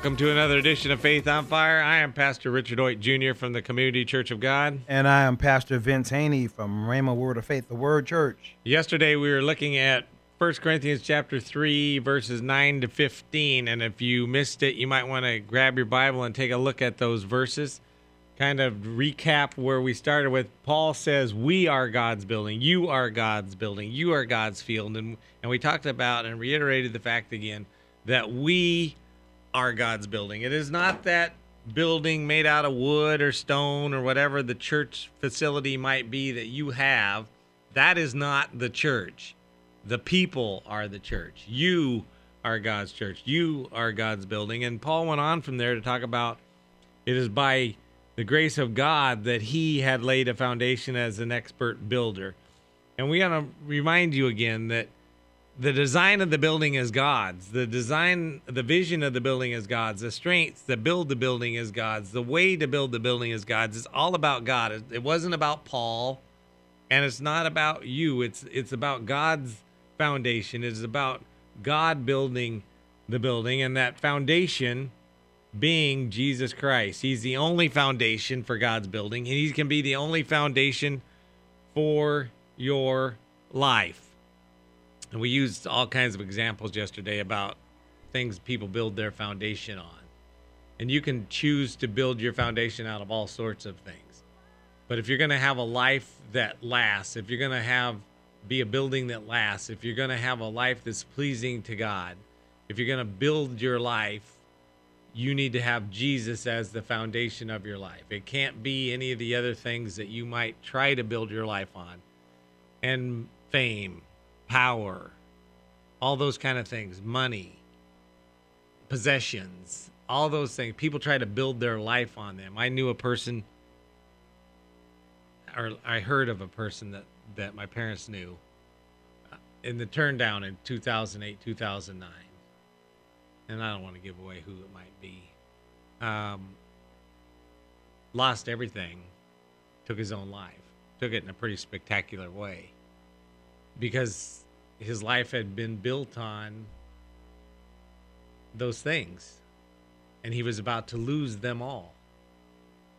Welcome to another edition of Faith on Fire. I am Pastor Richard Hoyt Jr. from the Community Church of God. And I am Pastor Vince Haynie from Rhema Word of Faith, the Word Church. Yesterday we were looking at 1 Corinthians chapter 3 verses 9 to 15 and if you missed it you might want to grab your Bible and take a look at those verses. Kind of recap where we started with Paul says we are God's building, you are God's building, you are God's field and and we talked about and reiterated the fact again that we are God's building. It is not that building made out of wood or stone or whatever the church facility might be that you have. That is not the church. The people are the church. You are God's church. You are God's building. And Paul went on from there to talk about it is by the grace of God that he had laid a foundation as an expert builder. And we got to remind you again that the design of the building is God's. The design, the vision of the building is God's. The strengths to build the building is God's. The way to build the building is God's. It's all about God. It, it wasn't about Paul, and it's not about you. It's it's about God's foundation. It's about God building the building, and that foundation being Jesus Christ. He's the only foundation for God's building, and He can be the only foundation for your life. And we used all kinds of examples yesterday about things people build their foundation on. And you can choose to build your foundation out of all sorts of things. But if you're going to have a life that lasts, if you're going to have be a building that lasts, if you're going to have a life that's pleasing to God, if you're going to build your life, you need to have Jesus as the foundation of your life. It can't be any of the other things that you might try to build your life on. And fame, power, all those kind of things, money, possessions, all those things. People try to build their life on them. I knew a person, or I heard of a person that, that my parents knew uh, in the turn down in 2008, 2009. And I don't want to give away who it might be. Um, lost everything, took his own life, took it in a pretty spectacular way because his life had been built on those things. And he was about to lose them all.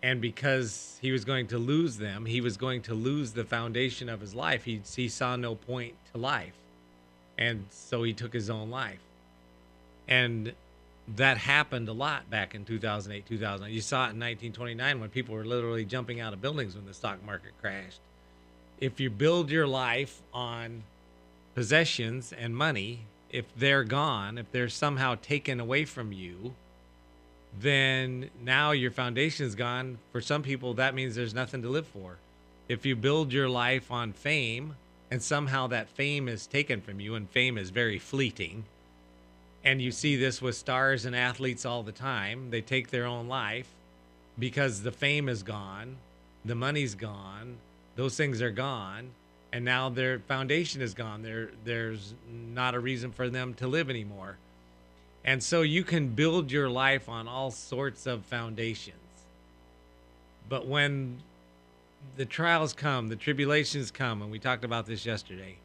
And because he was going to lose them he was going to lose the foundation of his life. He, he saw no point to life. And so he took his own life. And that happened a lot back in 2008 2009 you saw it in 1929 when people were literally jumping out of buildings when the stock market crashed if you build your life on possessions and money, if they're gone, if they're somehow taken away from you, then now your foundation is gone. For some people, that means there's nothing to live for. If you build your life on fame and somehow that fame is taken from you, and fame is very fleeting, and you see this with stars and athletes all the time, they take their own life because the fame is gone, the money's gone, those things are gone and now their foundation is gone. There, there's not a reason for them to live anymore. And so you can build your life on all sorts of foundations. But when the trials come, the tribulations come, and we talked about this yesterday,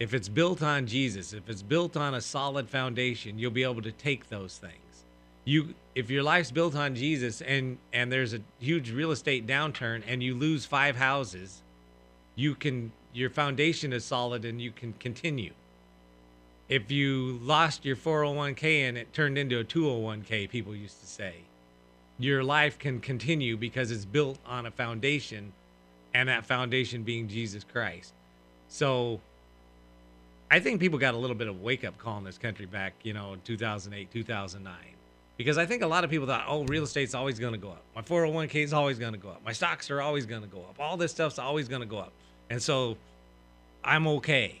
if it's built on Jesus, if it's built on a solid foundation, you'll be able to take those things. You if your life's built on Jesus and and there's a huge real estate downturn and you lose five houses, you can your foundation is solid and you can continue. If you lost your 401k and it turned into a 201k, people used to say, your life can continue because it's built on a foundation and that foundation being Jesus Christ. So I think people got a little bit of wake up call in this country back, you know, in 2008, 2009. Because I think a lot of people thought, oh, real estate's always going to go up. My 401k is always going to go up. My stocks are always going to go up. All this stuff's always going to go up. And so I'm okay.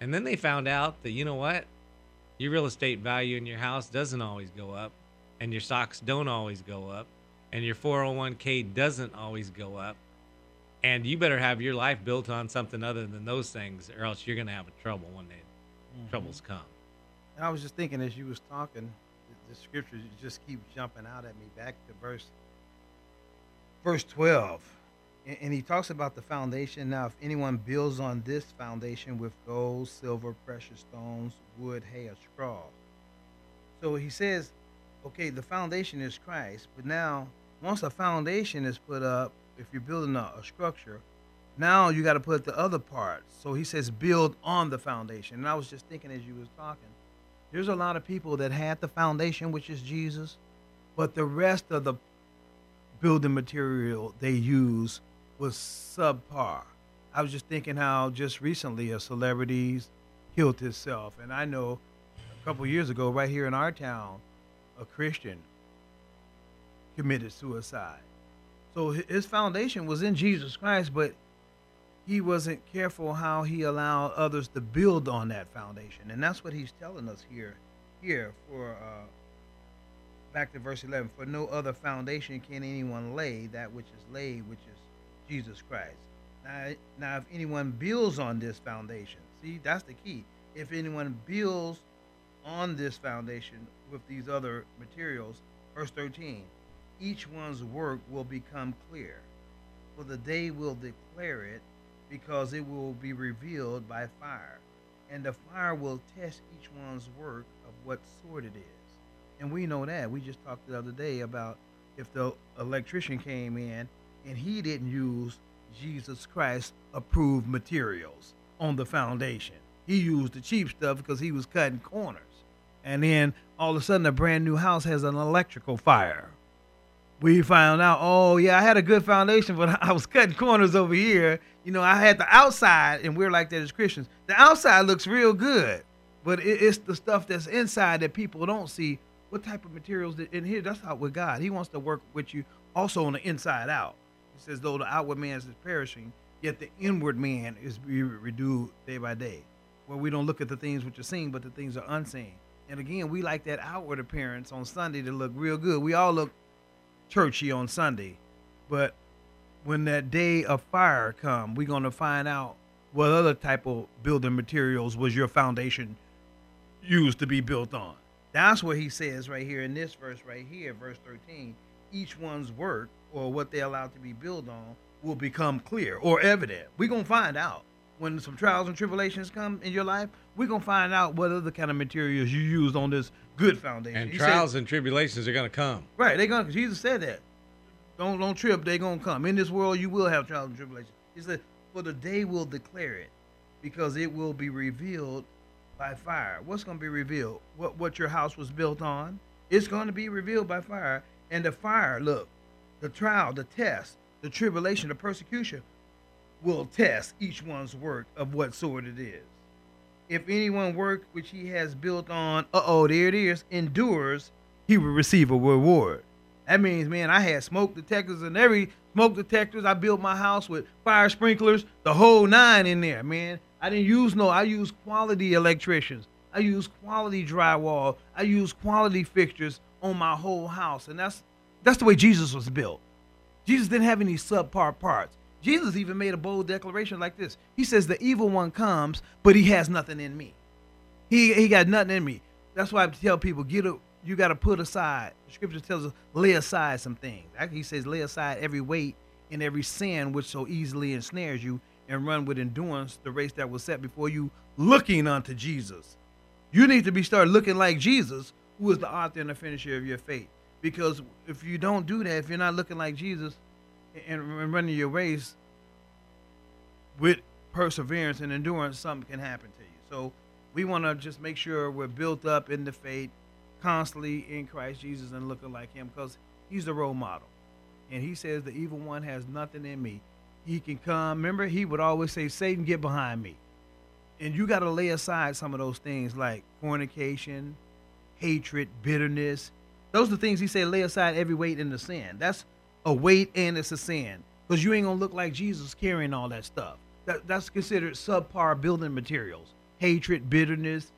And then they found out that, you know what? Your real estate value in your house doesn't always go up, and your stocks don't always go up, and your 401k doesn't always go up. And you better have your life built on something other than those things, or else you're going to have a trouble one day. Mm-hmm. Troubles come. And I was just thinking as you was talking, the, the scriptures just keep jumping out at me. Back to verse verse 12 and he talks about the foundation. Now, if anyone builds on this foundation with gold, silver, precious stones, wood, hay, or straw. So he says, okay, the foundation is Christ, but now once a foundation is put up, if you're building a, a structure, now you got to put the other parts. So he says, build on the foundation. And I was just thinking as you was talking, there's a lot of people that had the foundation, which is Jesus, but the rest of the building material they use was subpar. I was just thinking how just recently a celebrity killed himself, and I know a couple years ago, right here in our town, a Christian committed suicide. So his foundation was in Jesus Christ, but he wasn't careful how he allowed others to build on that foundation, and that's what he's telling us here. Here for uh, back to verse 11 for no other foundation can anyone lay that which is laid which is Jesus Christ. Now, now, if anyone builds on this foundation, see, that's the key. If anyone builds on this foundation with these other materials, verse 13, each one's work will become clear, for the day will declare it, because it will be revealed by fire, and the fire will test each one's work of what sort it is. And we know that. We just talked the other day about if the electrician came in and he didn't use Jesus Christ approved materials on the foundation. He used the cheap stuff because he was cutting corners. And then all of a sudden, a brand new house has an electrical fire. We found out, oh, yeah, I had a good foundation, but I was cutting corners over here. You know, I had the outside, and we're like that as Christians. The outside looks real good, but it's the stuff that's inside that people don't see. What type of materials in here? That's how with God. He wants to work with you also on the inside out. He says, though the outward man is perishing, yet the inward man is renewed day by day. Where we don't look at the things which are seen, but the things are unseen. And again, we like that outward appearance on Sunday to look real good. We all look churchy on Sunday, but when that day of fire come, we're gonna find out what other type of building materials was your foundation used to be built on. That's what he says right here in this verse right here, verse 13. Each one's work or what they're allowed to be built on will become clear or evident. We're going to find out. When some trials and tribulations come in your life, we're going to find out what other kind of materials you used on this good foundation. And he trials said, and tribulations are going to come. Right. They're going to, Jesus said that. Don't, don't trip, they're going to come. In this world, you will have trials and tribulations. He said, for the day will declare it because it will be revealed by fire. What's going to be revealed? What, what your house was built on? It's going to be revealed by fire. And the fire, look, the trial, the test, the tribulation, the persecution will test each one's work of what sort it is. If anyone work which he has built on, uh oh, there it is, endures, he will receive a reward. That means, man, I had smoke detectors and every smoke detectors. I built my house with fire sprinklers, the whole nine in there, man. I didn't use no, I used quality electricians. I used quality drywall. I used quality fixtures on my whole house. And that's that's the way Jesus was built. Jesus didn't have any subpar parts. Jesus even made a bold declaration like this. He says, The evil one comes, but he has nothing in me. He, he got nothing in me. That's why I tell people, get a, you got to put aside. The scripture tells us, lay aside some things. He says, lay aside every weight and every sin which so easily ensnares you and run with endurance the race that was set before you, looking unto Jesus. You need to be start looking like Jesus who is the author and the finisher of your faith. Because if you don't do that, if you're not looking like Jesus and, running your race with perseverance and endurance, something can happen to you. So we want to just make sure we're built up in the faith, constantly in Christ Jesus and looking like Him, because He's the role model. And He says the evil one has nothing in me. He can come. Remember, He would always say, "Satan, get behind me." And you got to lay aside some of those things like fornication, hatred, bitterness. Those are the things He said. Lay aside every weight in the sin. That's a weight and it's a sin because you ain't gonna look like Jesus carrying all that stuff. That, that's considered subpar building materials. Hatred, bitterness,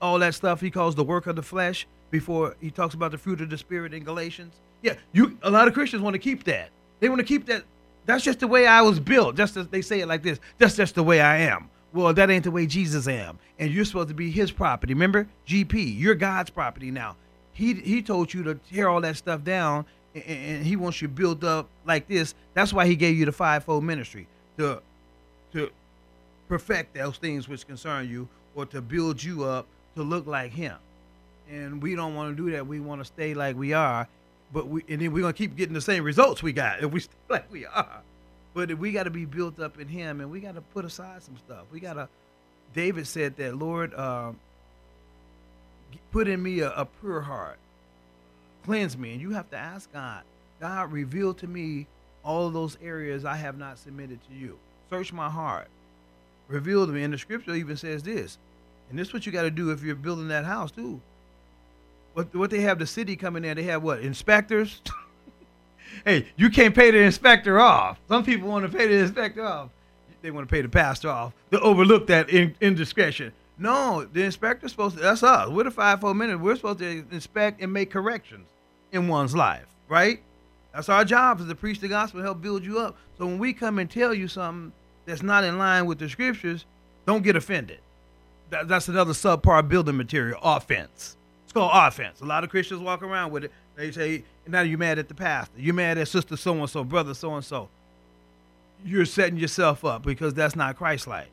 all that stuff he calls the work of the flesh before he talks about the fruit of the spirit in Galatians. Yeah, you a lot of Christians want to keep that. They want to keep that. That's just the way I was built. Just as they say it like this. That's just the way I am. Well, that ain't the way Jesus am. And you're supposed to be his property. Remember? GP, you're God's property now. He he told you to tear all that stuff down and, and he wants you built up like this. That's why he gave you the fivefold ministry to to perfect those things which concern you, or to build you up to look like him. And we don't want to do that. We want to stay like we are, but we and then we're gonna keep getting the same results we got if we stay like we are. But we got to be built up in Him, and we got to put aside some stuff. We got to. David said that, Lord, uh, put in me a, a pure heart, cleanse me, and you have to ask God. God, reveal to me all of those areas I have not submitted to you. Search my heart. Reveal to me. And the scripture even says this. And this is what you got to do if you're building that house, too. What, what they have the city coming in, they have what? Inspectors? hey, you can't pay the inspector off. Some people want to pay the inspector off. They want to pay the pastor off to overlook that in, indiscretion. No, the inspector's supposed to, that's us. We're the fivefold ministry. We're supposed to inspect and make corrections in one's life, right? That's our job is to preach the gospel, help build you up. So when we come and tell you something that's not in line with the scriptures, don't get offended. That, that's another subpar building material, offense. It's called offense. A lot of Christians walk around with it. They say, now you're mad at the pastor. You're mad at sister so and so, brother so and so. You're setting yourself up because that's not Christ like.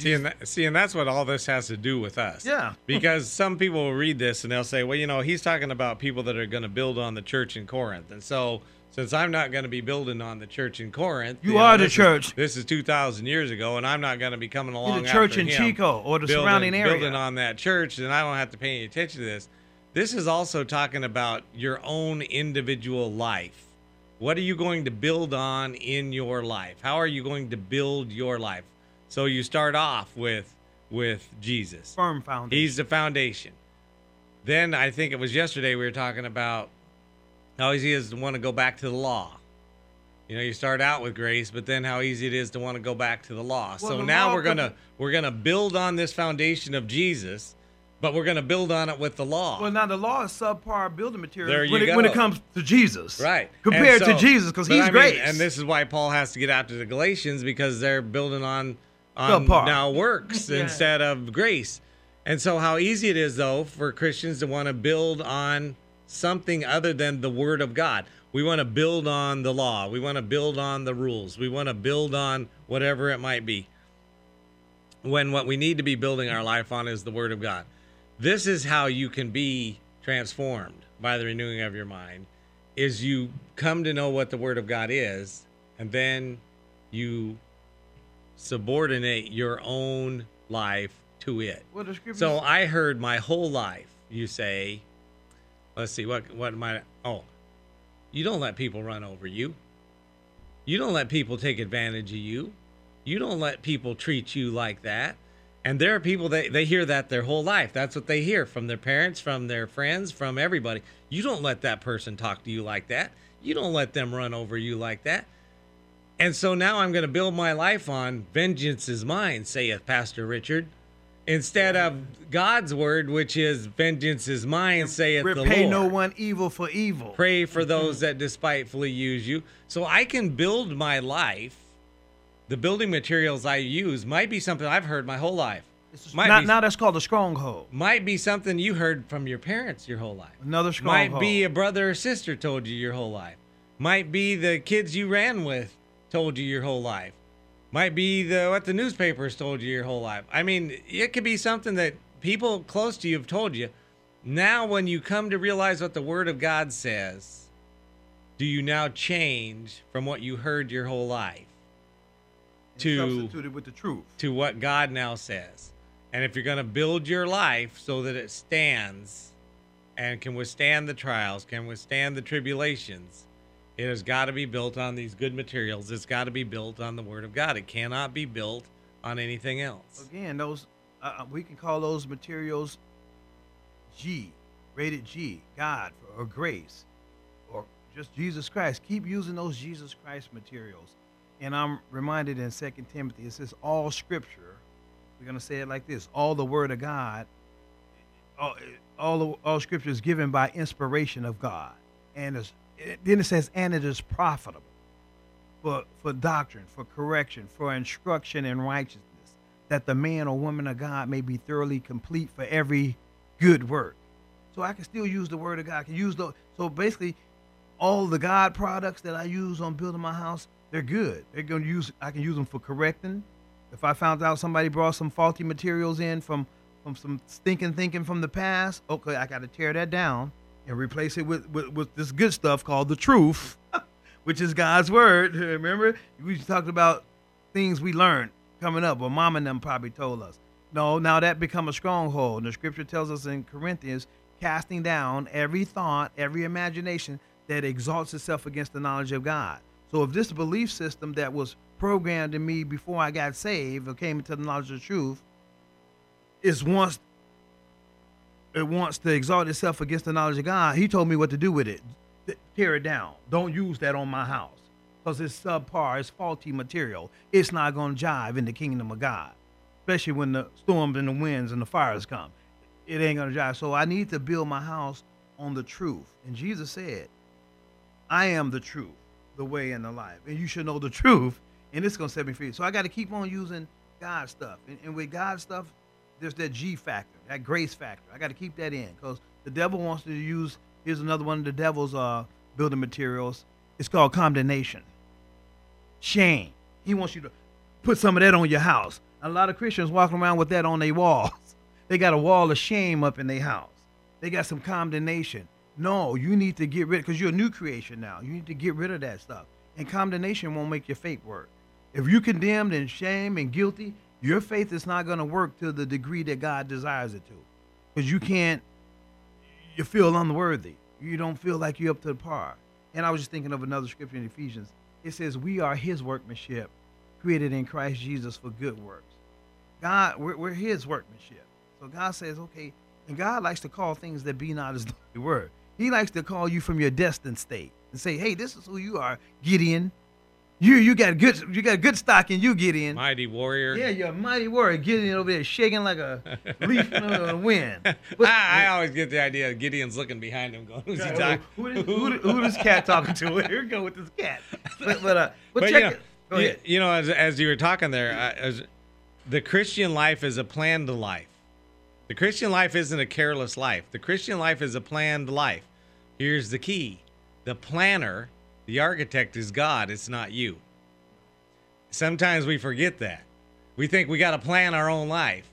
See and, that, see, and that's what all this has to do with us. Yeah. because some people will read this and they'll say, well, you know, he's talking about people that are going to build on the church in Corinth. And so, since I'm not going to be building on the church in Corinth, you, know, are the this church. Is, this is 2,000 years ago, and I'm not going to be coming along. You're the church in Chico or the building, surrounding area. Building on that church, and I don't have to pay any attention to this. This is also talking about your own individual life. What are you going to build on in your life? How are you going to build your life? So you start off with with Jesus. Firm foundation. He's the foundation. Then I think it was yesterday we were talking about how easy it is to want to go back to the law. You know, you start out with grace, but then how easy it is to want to go back to the law. Well, so the now law we're gonna we're gonna build on this foundation of Jesus, but we're gonna build on it with the law. Well, now the law is subpar building material when, it, when it comes to Jesus. Right. Compared And to Jesus, because he's I mean, grace. and this is why Paul has to get out to the Galatians because they're building on on Subpar. now works Yeah. instead of grace. And so how easy it is though for Christians to want to build on something other than the word of God. We want to build on the law. We want to build on the rules. We want to build on whatever it might be. When what we need to be building our life on is the word of God. This is how you can be transformed by the renewing of your mind is you come to know what the word of God is and then you subordinate your own life to it. well, So I heard my whole life you say, let's see, what what might oh, you don't let people run over you. You don't let people take advantage of you. You don't let people treat you like that. And there are people that they hear that their whole life. That's what they hear from their parents, from their friends, from everybody. You don't let that person talk to you like that. You don't let them run over you like that. And so now I'm going to build my life on vengeance is mine, saith Pastor Richard, instead of God's word, which is vengeance is mine, saith the Lord. repay no one evil for evil. Pray for mm-hmm. those that despitefully use you. So I can build my life. The building materials I use might be something I've heard my whole life. Might not, be, now that's called a stronghold. might be something you heard from your parents your whole life. Another stronghold. Might be a brother or sister told you your whole life. Might be the kids you ran with told you your whole life. Might be the what the newspapers told you your whole life. I mean, it could be something that people close to you have told you. Now, when you come to realize what the Word of God says, do you now change from what you heard your whole life And to substituted with the truth. to what God now says? And if you're going to build your life so that it stands and can withstand the trials, can withstand the tribulations, it has got to be built on these good materials. It's got to be built on the Word of God. It cannot be built on anything else. Again, those uh, uh, we can call those materials G, rated G, God or grace, or just Jesus Christ. Keep using those Jesus Christ materials. And I'm reminded in Second Timothy, it says all Scripture. We're gonna say it like this: all the Word of God, all all, all Scripture is given by inspiration of God, and is, then it says, and it is profitable for for doctrine, for correction, for instruction in righteousness, that the man or woman of God may be thoroughly complete for every good work. So I can still use the word of God. I can use the so basically all the God products that I use on building my house, they're good. They're gonna use I can use them for correcting. If I found out somebody brought some faulty materials in from from some stinking thinking from the past, okay, I gotta tear that down and replace it with, with, with this good stuff called the truth, which is God's word. Remember? We talked about things we learned coming up, but mom and them probably told us. No, now that become a stronghold. And the scripture tells us in Corinthians, casting down every thought, every imagination that exalts itself against the knowledge of God. So if this belief system that was programmed in me before I got saved or came into the knowledge of the truth is once it wants to exalt itself against the knowledge of God, he told me what to do with it. Tear it down. Don't use that on my house. Because it's subpar, it's faulty material. It's not going to jive in the kingdom of God. Especially when the storms and the winds and the fires come. It ain't going to jive. So I need to build my house on the truth. And Jesus said, I am the truth, the way, and the life. And you should know the truth, and it's going to set me free. So I got to keep on using God stuff. And, and with God stuff, there's that G factor, that grace factor. I got to keep that in because the devil wants to use. Here's another one of the devil's uh, building materials. It's called condemnation, shame. He wants you to put some of that on your house. A lot of Christians walking around with that on their walls. They got a wall of shame up in their house. They got some condemnation. No, you need to get rid of because you're a new creation now. You need to get rid of that stuff. And condemnation won't make your faith work. If you're condemned and shame and guilty, your faith is not going to work to the degree that God desires it to. Because you can't, you feel unworthy. You don't feel like you're up to the par. And I was just thinking of another scripture in Ephesians. It says, We are his workmanship, created in Christ Jesus for good works. God, we're, we're his workmanship. So God says, okay, and God likes to call things that be not as though they were. He likes to call you from your destined state and say, hey, this is who you are, Gideon. You you got good you got good stock in you, Gideon. Mighty warrior. Yeah, you're a mighty warrior. Gideon over there shaking like a leaf in the wind. I, I always get the idea of Gideon's looking behind him, going, "Who's he talking?" who, who, who, who this cat talking to? Here we go with this cat. But but uh, but, But check you know, it. Go you, ahead. you know, as, as you were talking there, uh, as, the Christian life is a planned life. The Christian life isn't a careless life. The Christian life is a planned life. Here's the key: the planner, the architect, is God. It's not you. Sometimes we forget that. We think we got to plan our own life.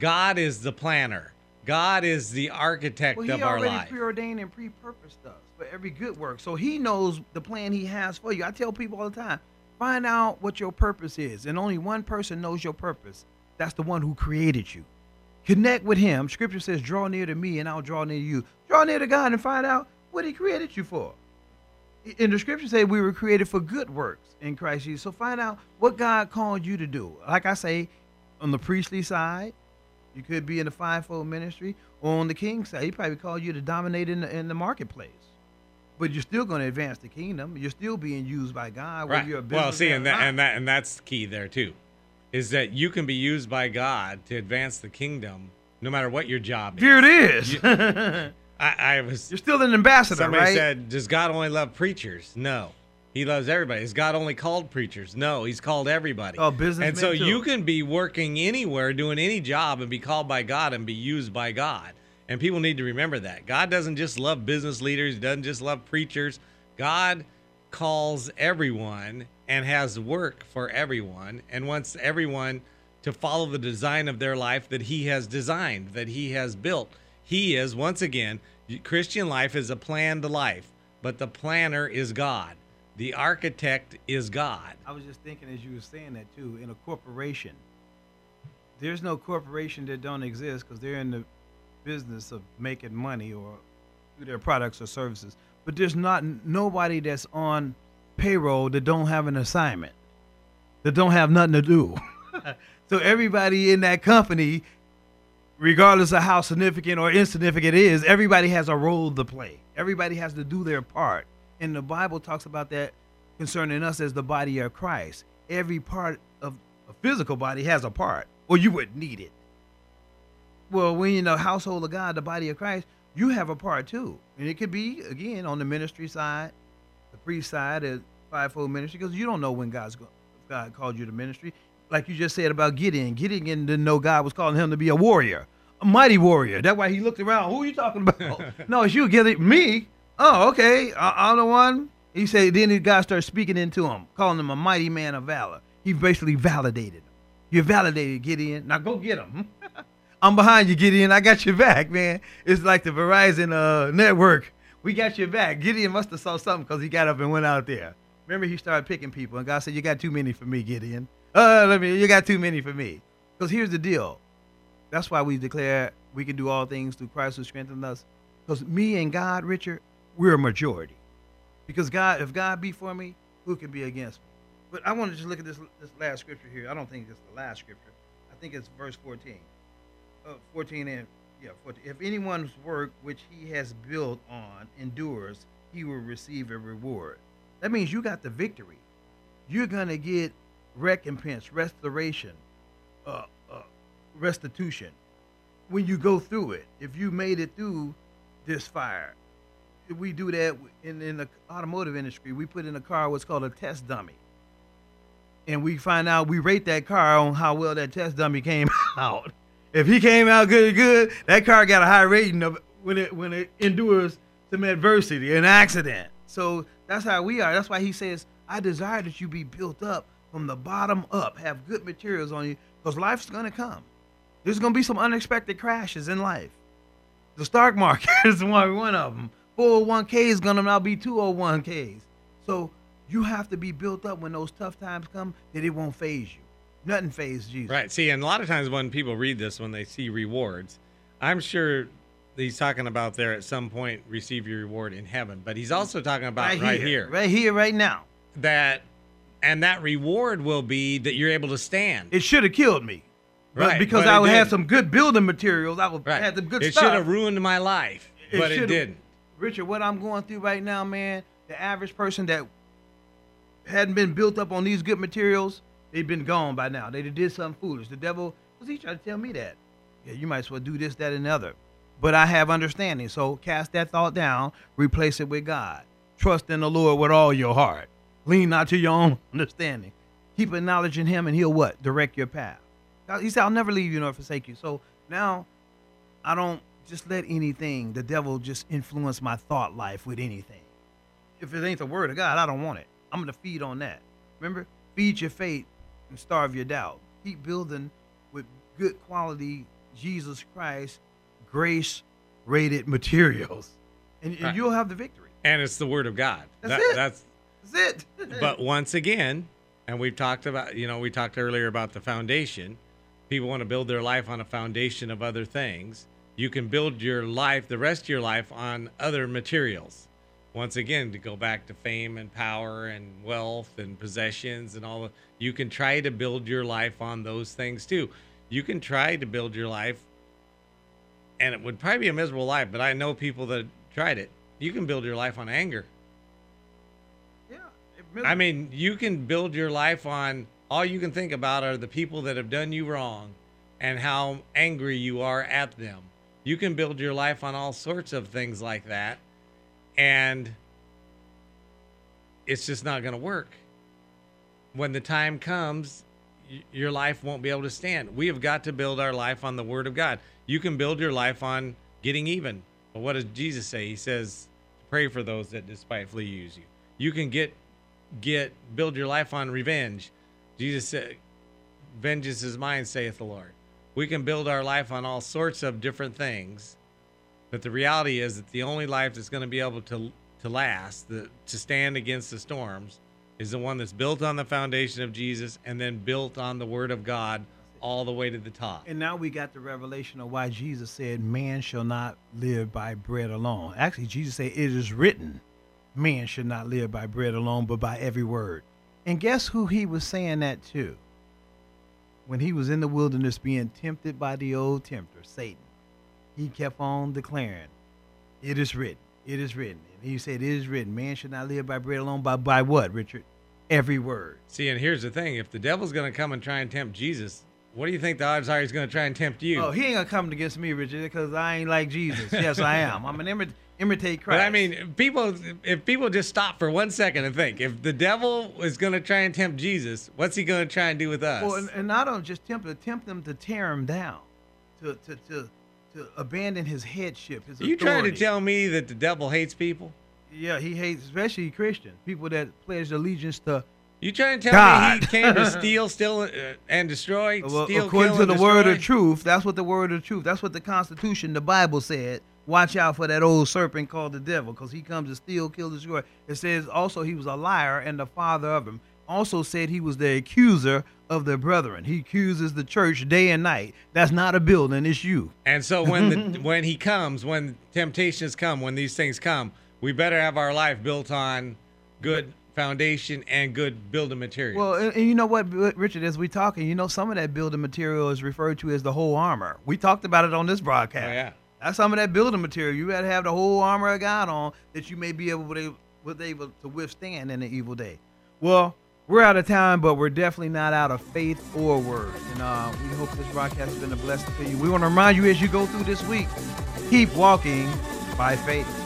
God is the planner. God is the architect Well, he of our already life. preordained and pre-purposed us for every good work. So he knows the plan he has for you. I tell people all the time, find out what your purpose is, and only one person knows your purpose. That's the one who created you. Connect with him. Scripture says, "Draw near to me, and I'll draw near to you." Draw near to God and find out what He created you for. In the Scripture say we were created for good works in Christ Jesus. So find out what God called you to do. Like I say, on the priestly side, you could be in the fivefold ministry, or on the king side, he probably called you to dominate in the, in the marketplace. But you're still going to advance the kingdom. You're still being used by God. Right. you're a Well, see, and that, and that and that's key there too, is that you can be used by God to advance the kingdom, no matter what your job is. here it is. I, I was. you're still an ambassador, Somebody right? said, "Does God only love preachers?" No, He loves everybody. Is God only called preachers? No, He's called everybody. Oh, businessmen And so too. you can be working anywhere, doing any job, and be called by God and be used by God. And people need to remember that God doesn't just love business leaders. He doesn't just love preachers. God calls everyone and has work for everyone and wants everyone to follow the design of their life that he has designed, that he has built. He is, once again, Christian life is a planned life, but the planner is God. The architect is God. I was just thinking as you were saying that too. In a corporation, there's no corporation that don't exist because they're in the business of making money or their products or services. But there's not nobody that's on payroll that don't have an assignment, that don't have nothing to do. so everybody in that company, regardless of how significant or insignificant it is, everybody has a role to play. Everybody has to do their part. And the Bible talks about that concerning us as the body of Christ. Every part of a physical body has a part, or you wouldn't need it. Well, when you're in the household of God, the body of Christ, you have a part too. And it could be, again, on the ministry side, the priest side, the fivefold ministry, because you don't know when God's God called you to ministry. Like you just said about Gideon. Gideon didn't know God was calling him to be a warrior, a mighty warrior. That's why he looked around. Who are you talking about? no, it's you, Gideon. Me? Oh, okay. I, I'm the one. He said, then God started speaking into him, calling him a mighty man of valor. He basically validated him. You validated Gideon. Now go get him. I'm behind you, Gideon. I got your back, man. It's like the Verizon uh, network. We got your back. Gideon must have saw something because he got up and went out there. Remember, he started picking people, and God said, "You got too many for me, Gideon. Uh, let me. You got too many for me." Because here's the deal. That's why we declare we can do all things through Christ who strengthens us. Because me and God, Richard, we're a majority. Because God, if God be for me, who can be against me? But I want to just look at this this last scripture here. I don't think it's the last scripture. I think it's verse 14 uh, 14 and yeah, 14. If anyone's work which he has built on endures, he will receive a reward. That means you got the victory. You're gonna get recompense, restoration, uh, uh, restitution when you go through it. If you made it through this fire, we do that in, in the automotive industry, we put in a car what's called a test dummy. And we find out we rate that car on how well that test dummy came out if he came out good, good, that car got a high rating of when it when it endures some adversity, an accident. So that's how we are. That's why he says, "I desire that you be built up from the bottom up, have good materials on you, because life's gonna come. There's gonna be some unexpected crashes in life. The stock market is one of them. 401k is gonna now be 201ks. So you have to be built up when those tough times come that it won't phase you. Nothing phased you. Right. See, and a lot of times when people read this, when they see rewards, I'm sure he's talking about there at some point receive your reward in heaven, but he's mm. also talking about right, right here, here, right here, right now. That and that reward will be that you're able to stand. It should have killed me. Right. Because I would have some good building materials. I would right. have the good it stuff. It should have ruined my life, it but it didn't. Richard, what I'm going through right now, man, the average person that hadn't been built up on these good materials, they've been gone by now. They did something foolish. The devil was he trying to tell me that? Yeah, you might as well do this, that, and the other. But I have understanding. So cast that thought down, replace it with God. Trust in the Lord with all your heart. Lean not to your own understanding. Keep acknowledging him and he'll what? Direct your path. He said, I'll never leave you nor forsake you. So now I don't just let anything, the devil just influence my thought life with anything. If it ain't the word of God, I don't want it. I'm going to feed on that. Remember? Feed your faith and starve your doubt. Keep building with good quality Jesus Christ grace rated materials, and, and right. you'll have the victory. And it's the Word of God. That's that, it. That's, that's it. but once again, and we've talked about, you know, we talked earlier about the foundation. People want to build their life on a foundation of other things. You can build your life, the rest of your life, on other materials once again to go back to fame and power and wealth and possessions and all you can try to build your life on those things too you can try to build your life and it would probably be a miserable life but i know people that tried it you can build your life on anger i mean you can build your life on all you can think about are the people that have done you wrong and how angry you are at them you can build your life on all sorts of things like that and it's just not going to work. When the time comes, y- your life won't be able to stand. We have got to build our life on the Word of God. You can build your life on getting even. But what does Jesus say? He says, "Pray for those that despitefully use you." You can get get build your life on revenge. Jesus said, "Vengeance is mine," saith the Lord. We can build our life on all sorts of different things But the reality is that the only life that's going to be able to to last, the, to stand against the storms, is the one that's built on the foundation of Jesus and then built on the Word of God all the way to the top. And now we got the revelation of why Jesus said, "Man shall not live by bread alone." Actually, Jesus said, "It is written, man should not live by bread alone, but by every word." And guess who he was saying that to? When he was in the wilderness being tempted by the old tempter, Satan, he kept on declaring, "It is written, it is written." And he said, "It is written, man should not live by bread alone, but by what, Richard? Every word." See, and here's the thing: if the devil's going to come and try and tempt Jesus, what do you think the odds are he's going to try and tempt you? Oh, he ain't gonna come against me, Richard, because I ain't like Jesus. Yes, I am. I'm an imi- imitate Christ. But I mean, people, if people just stop for one second and think, if the devil is going to try and tempt Jesus, what's he going to try and do with us? well, and, and not only just tempt, but tempt them to tear him down, to to to, to abandon his headship, his Are you trying to tell me that the devil hates people? Yeah, he hates especially Christians, people that pledge allegiance to. You trying to tell God. me he came to steal, steal, uh, and destroy? Well, steal, according to the word of truth, that's what the word of truth. That's what the Constitution, the Bible said. Watch out for that old serpent called the devil, because he comes to steal, kill, destroy. It says also he was a liar and the father of him. Also said he was the accuser of the brethren. He accuses the church day and night. That's not a building, it's you. And so when the when he comes, when temptations come, when these things come, we better have our life built on good foundation and good building material. Well, and, and you know what, Richard, as we talking, you know, some of that building material is referred to as the whole armor. We talked about it on this broadcast. Oh, yeah. That's some of that building material. You got to have the whole armor of God on that you may be able to, able to withstand in the evil day. Well, we're out of time, but we're definitely not out of faith or word. And uh, we hope this broadcast has been a blessing to you. We want to remind you as you go through this week, keep walking by faith.